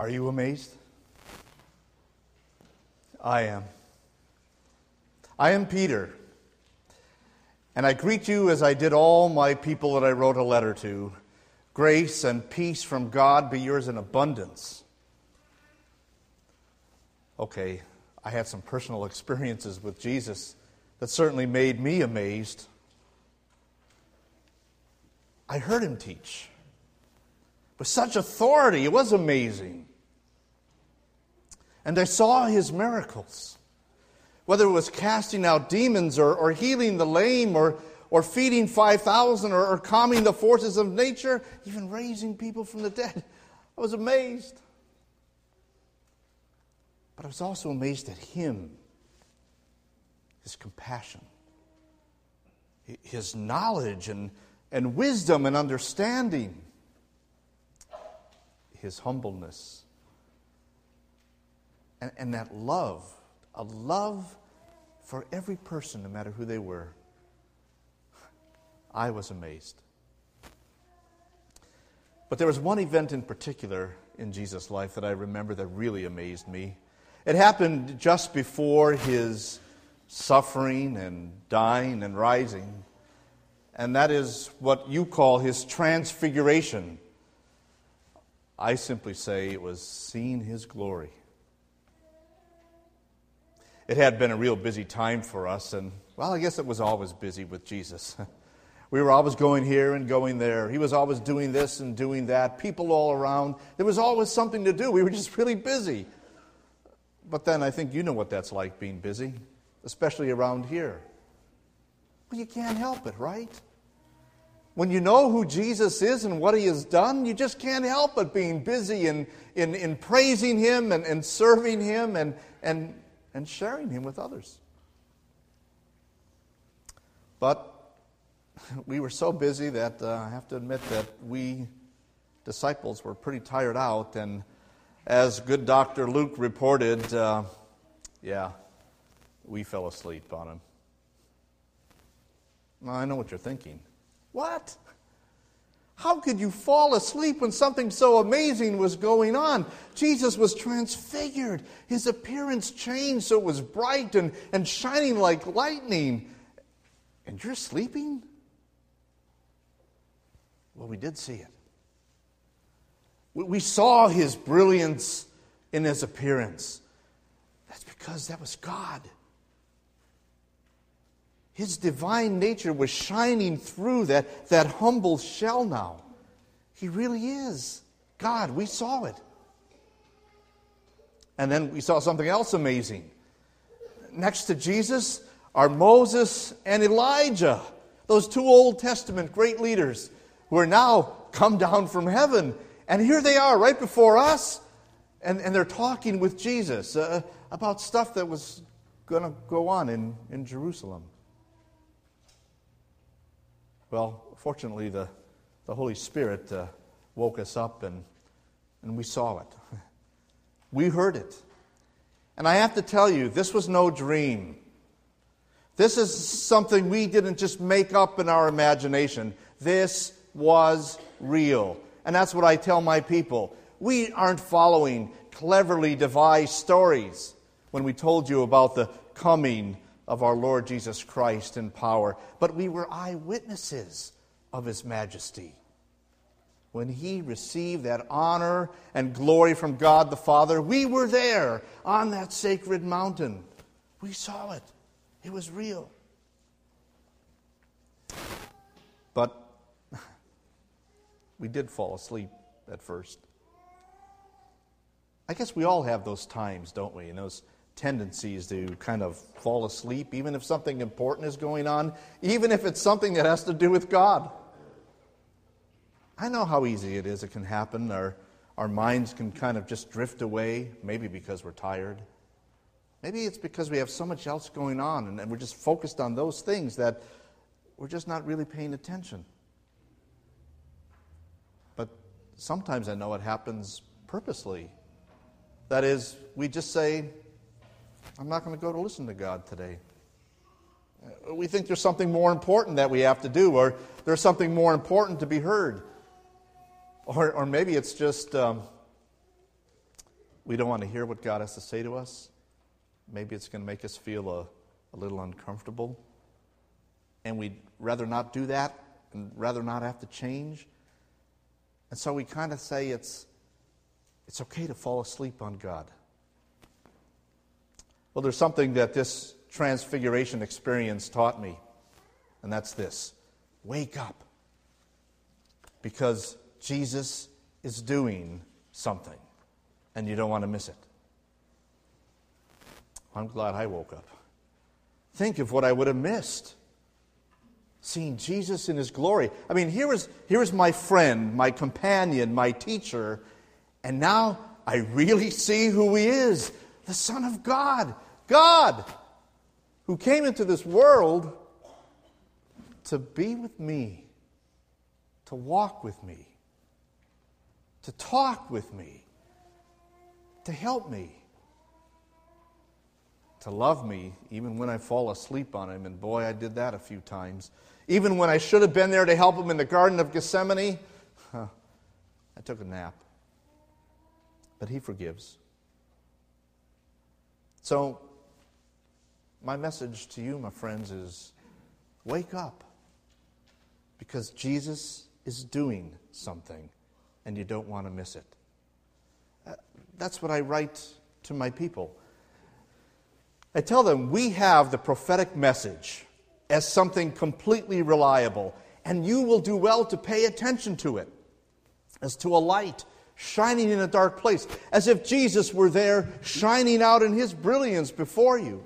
Are you amazed? I am. I am Peter, and I greet you as I did all my people that I wrote a letter to. Grace and peace from God be yours in abundance. Okay, I had some personal experiences with Jesus that certainly made me amazed. I heard him teach with such authority. It was amazing. And I saw his miracles. Whether it was casting out demons or, or healing the lame or, or feeding 5,000 or, or calming the forces of nature, even raising people from the dead, I was amazed. But I was also amazed at him, his compassion, his knowledge and, and wisdom and understanding, his humbleness and, and that love, a love for every person, no matter who they were. I was amazed. But there was one event in particular in Jesus' life that I remember that really amazed me. It happened just before his suffering and dying and rising, and that is what you call his transfiguration. I simply say it was seeing his glory it had been a real busy time for us, and well, I guess it was always busy with Jesus. we were always going here and going there. He was always doing this and doing that, people all around. There was always something to do. We were just really busy. But then I think you know what that's like being busy, especially around here. Well, you can't help it, right? When you know who Jesus is and what he has done, you just can't help but being busy in, in, in praising him and, and serving him and, and and sharing Him with others. But we were so busy that uh, I have to admit that we disciples were pretty tired out. And as good Dr. Luke reported, uh, yeah, we fell asleep on him. I know what you're thinking. What? How could you fall asleep when something so amazing was going on? Jesus was transfigured. His appearance changed so it was bright and, and shining like lightning. And you're sleeping? Well, we did see it. We saw his brilliance in his appearance. That's because that was God. His divine nature was shining through that, that humble shell now. He really is God. We saw it. And then we saw something else amazing. Next to Jesus are Moses and Elijah, those two Old Testament great leaders who are now come down from heaven. And here they are right before us, and, and they're talking with Jesus uh, about stuff that was going to go on in, in Jerusalem. Well, fortunately, the, the Holy Spirit uh, woke us up and, and we saw it. We heard it. And I have to tell you, this was no dream. This is something we didn't just make up in our imagination. This was real. And that's what I tell my people. We aren't following cleverly devised stories when we told you about the coming of our Lord Jesus Christ in power, but we were eyewitnesses of His majesty. When He received that honor and glory from God the Father, we were there on that sacred mountain. We saw it, it was real. But we did fall asleep at first. I guess we all have those times, don't we? And those tendencies to kind of fall asleep, even if something important is going on, even if it's something that has to do with God. I know how easy it is, it can happen. Our, our minds can kind of just drift away, maybe because we're tired. Maybe it's because we have so much else going on and, and we're just focused on those things that we're just not really paying attention. But sometimes I know it happens purposely. That is, we just say, I'm not going to go to listen to God today. Uh, we think there's something more important that we have to do, or there's something more important to be heard. Or, or maybe it's just um, we don't want to hear what God has to say to us. Maybe it's going to make us feel a, a little uncomfortable. And we'd rather not do that and rather not have to change. And so we kind of say it's, it's okay to fall asleep on God. Well, there's something that this transfiguration experience taught me, and that's this wake up. Because Jesus is doing something, and you don't want to miss it. I'm glad I woke up. Think of what I would have missed seeing Jesus in his glory. I mean, here is, here is my friend, my companion, my teacher, and now I really see who he is the Son of God. God, who came into this world to be with me, to walk with me, to talk with me, to help me, to love me even when I fall asleep on him. And boy, I did that a few times. Even when I should have been there to help him in the Garden of Gethsemane, huh, I took a nap. But he forgives. So, my message to you, my friends, is wake up. Because Jesus is doing something, and you don't want to miss it. Uh, that's what I write to my people. I tell them we have the prophetic message as something completely reliable, and you will do well to pay attention to it as to a light shining in a dark place, as if Jesus were there shining out in his brilliance before you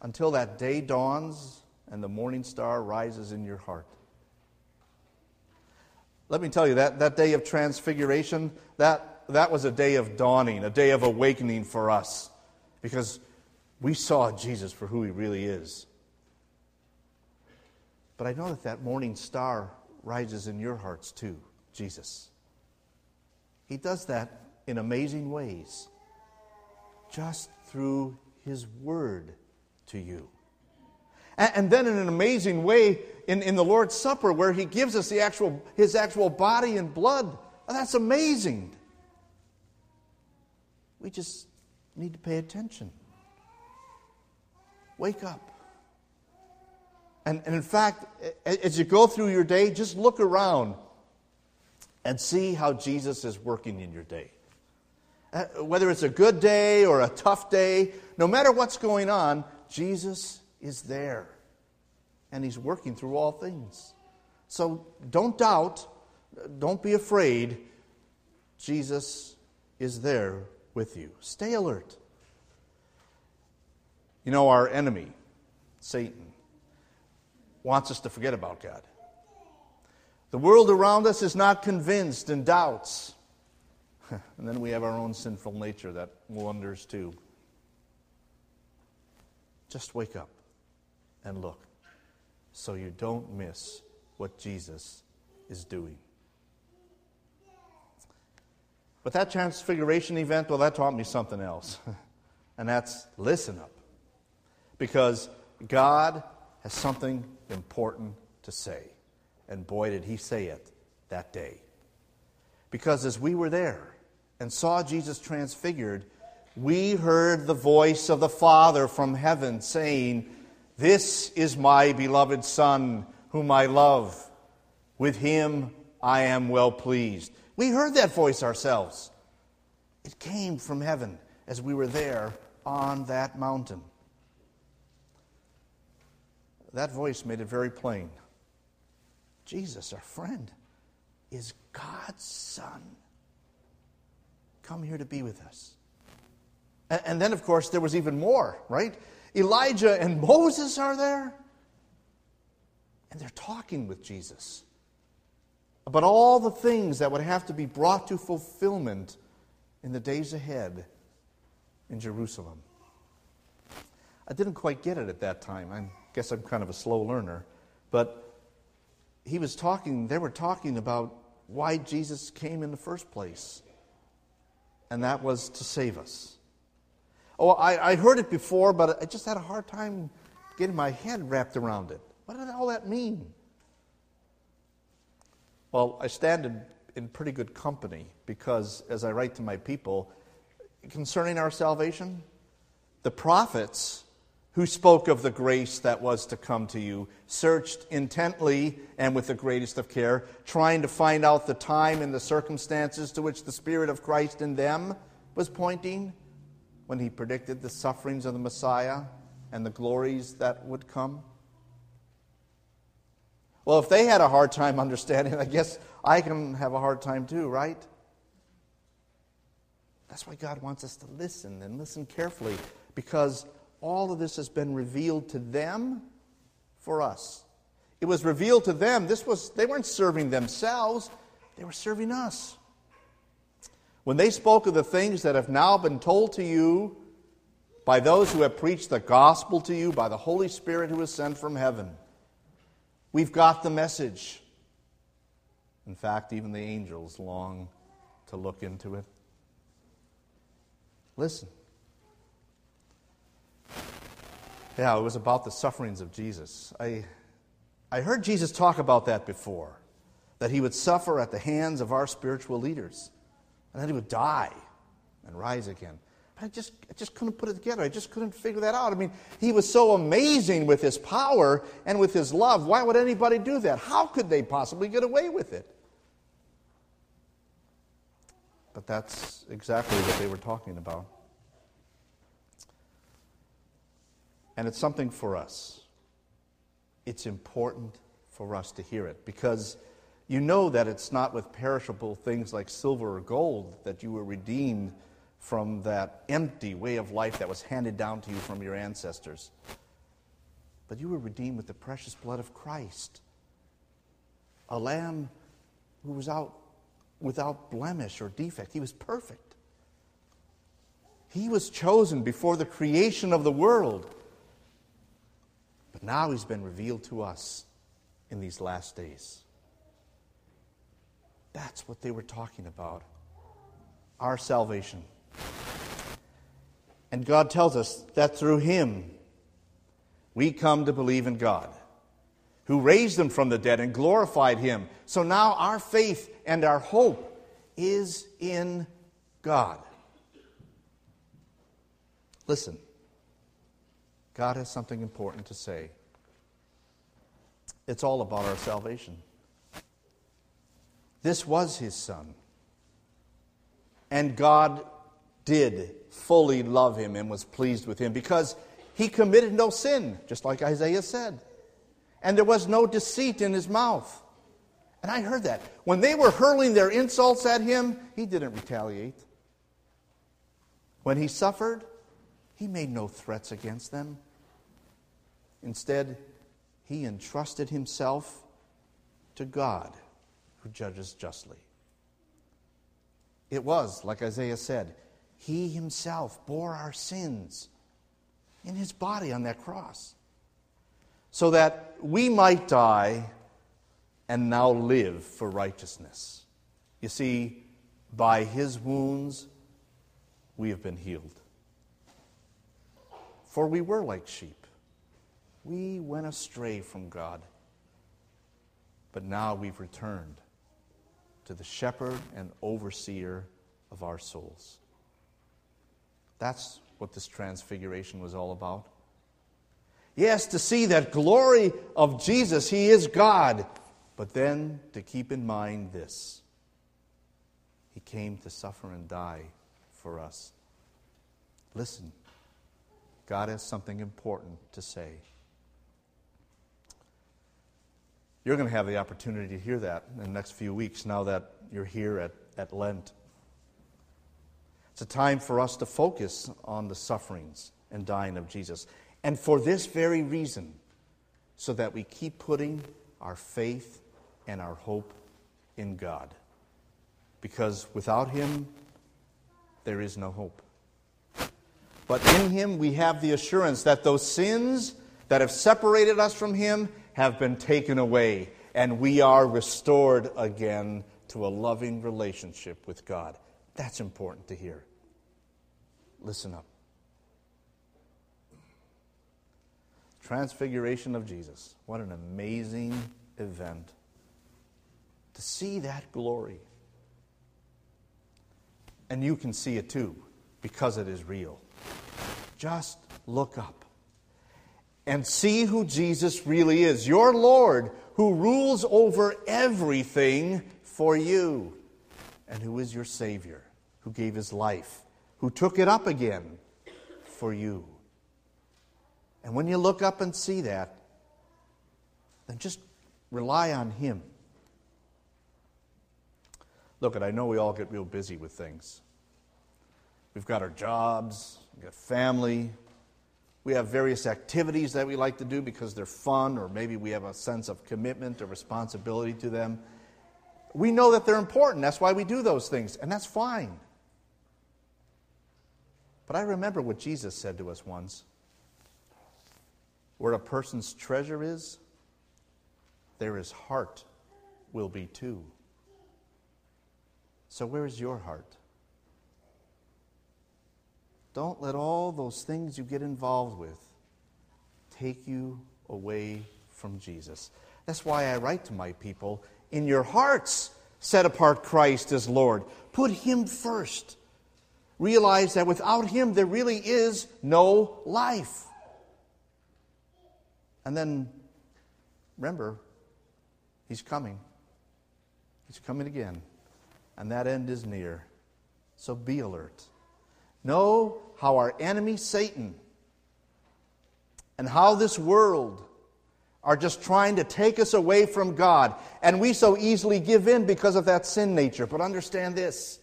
until that day dawns and the morning star rises in your heart. Let me tell you that, that day of transfiguration, that, that was a day of dawning, a day of awakening for us, because we saw Jesus for who he really is. But I know that that morning star rises in your hearts too, Jesus. He does that in amazing ways, just through His Word to you. And, then, in an amazing way, in, in the Lord's Supper, where He gives us the actual, His actual body and blood. That's amazing. We just need to pay attention. Wake up. And, and in fact, as you go through your day, just look around and see how Jesus is working in your day. Uh, whether it's a good day or a tough day, no matter what's going on, Jesus is there. And he's working through all things. So don't doubt, don't be afraid. Jesus is there with you. Stay alert. You know, our enemy, Satan, wants us to forget about God. The world around us is not convinced and doubts. and then we have our own sinful nature that wonders too. Just wake up and look so you don't miss what Jesus is doing. But that transfiguration event, well, that taught me something else. and that's listen up. Because God has something important to say. And boy, did he say it that day. Because as we were there and saw Jesus transfigured, we heard the voice of the Father from heaven saying, This is my beloved Son, whom I love. With him I am well pleased. We heard that voice ourselves. It came from heaven as we were there on that mountain that voice made it very plain. Jesus, our friend, is God's Son. Come here to be with us. And, and then, of course, there was even more, right? Elijah and Moses are there. And they're talking with Jesus about all the things that would have to be brought to fulfillment in the days ahead in Jerusalem. I didn't quite get it at that time. I guess I'm kind of a slow learner. But he was talking, they were talking about why Jesus came in the first place. And that was to save us. Oh, I, I heard it before, but I just had a hard time getting my head wrapped around it. What did all that mean? Well, I stand in, in pretty good company because, as I write to my people, concerning our salvation? The prophets who spoke of the grace that was to come to you, searched intently and with the greatest of care, trying to find out the time and the circumstances to which the Spirit of Christ in them was pointing when he predicted the sufferings of the Messiah and the glories that would come? Well, if they had a hard time understanding, I guess I can have a hard time too, right? That's why God wants us to listen and listen carefully because all of this has been revealed to them for us. It was revealed to them. This was they weren't serving themselves, they were serving us. When they spoke of the things that have now been told to you by those who have preached the gospel to you by the Holy Spirit who is sent from heaven, we've got the message. In fact, even the angels long to look into it. Listen. Yeah, it was about the sufferings of Jesus. I, I heard Jesus talk about that before, that he would suffer at the hands of our spiritual leaders, and then he would die and rise again. I just, I just couldn't put it together. I just couldn't figure that out. I mean, he was so amazing with his power and with his love. Why would anybody do that? How could they possibly get away with it? But that's exactly what they were talking about. And it's something for us. It's important for us to hear it because you know that it's not with perishable things like silver or gold that you were redeemed from that empty way of life that was handed down to you from your ancestors. But you were redeemed with the precious blood of Christ, a lamb who was out without blemish or defect. He was perfect. He was chosen before the creation of the world. But now he's been revealed to us in these last days. That's what they were talking about our salvation. And God tells us that through him we come to believe in God, who raised him from the dead and glorified him. So now our faith and our hope is in God. Listen. God has something important to say. It's all about our salvation. This was his son. And God did fully love him and was pleased with him because he committed no sin, just like Isaiah said. And there was no deceit in his mouth. And I heard that. When they were hurling their insults at him, he didn't retaliate. When he suffered, he made no threats against them. Instead, he entrusted himself to God, who judges justly. It was, like Isaiah said, he himself bore our sins in his body on that cross, so that we might die and now live for righteousness. You see, by his wounds we have been healed. For we were like sheep we went astray from God. But now we've returned to the shepherd and overseer of our souls. That's what this transfiguration was all about. Yes, to see that glory of Jesus, He is God, but then to keep in mind this He came to suffer and die for us. Listen, God has something important to say. You're going to have the opportunity to hear that in the next few weeks now that you're here at, at Lent. It's a time for us to focus on the sufferings and dying of Jesus. And for this very reason, so that we keep putting our faith and our hope in God. Because without Him, there is no hope. But in Him, we have the assurance that those sins that have separated us from Him have been taken away, and we are restored again to a loving relationship with God. That's important to hear. Listen up. Transfiguration of Jesus. What an amazing event. To see that glory. And you can see it too. because it is real. Just look up and see who Jesus really is your Lord, who rules over everything for you, and who is your Savior, who gave his life, who took it up again for you. And when you look up and see that, then just rely on him. Look, at I know we all get real busy with things. We've got our jobs, we've got family, we have various activities that we like to do because they're fun, or maybe we have a sense of commitment or responsibility to them. We know that they're important. That's why we do those things, and that's fine. But I remember what Jesus said to us once where a person's treasure is, there his heart will be too. So, where is your heart? Don't let all those things you get involved with take you away from Jesus. That's why I write to my people in your hearts, set apart Christ as Lord. Put Him first. Realize that without Him, there really is no life. And then remember, He's coming. He's coming again. And that end is near. So be alert. Know how our enemy, Satan, and how this world are just trying to take us away from God. And we so easily give in because of that sin nature. But understand this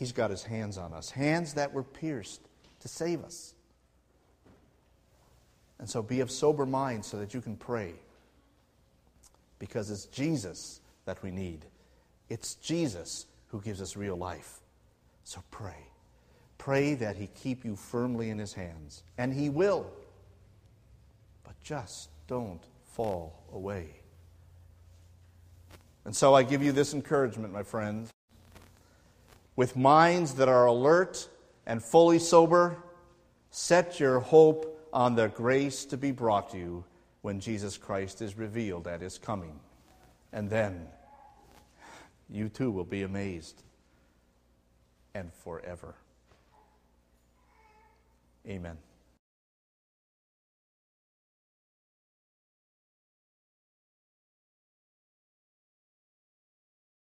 He's got his hands on us, hands that were pierced to save us. And so be of sober mind so that you can pray. Because it's Jesus that we need. It's Jesus who gives us real life. So pray. Pray that He keep you firmly in His hands, and He will. But just don't fall away. And so I give you this encouragement, my friends. With minds that are alert and fully sober, set your hope on the grace to be brought to you when Jesus Christ is revealed at his coming. And then you too will be amazed and forever. Amen.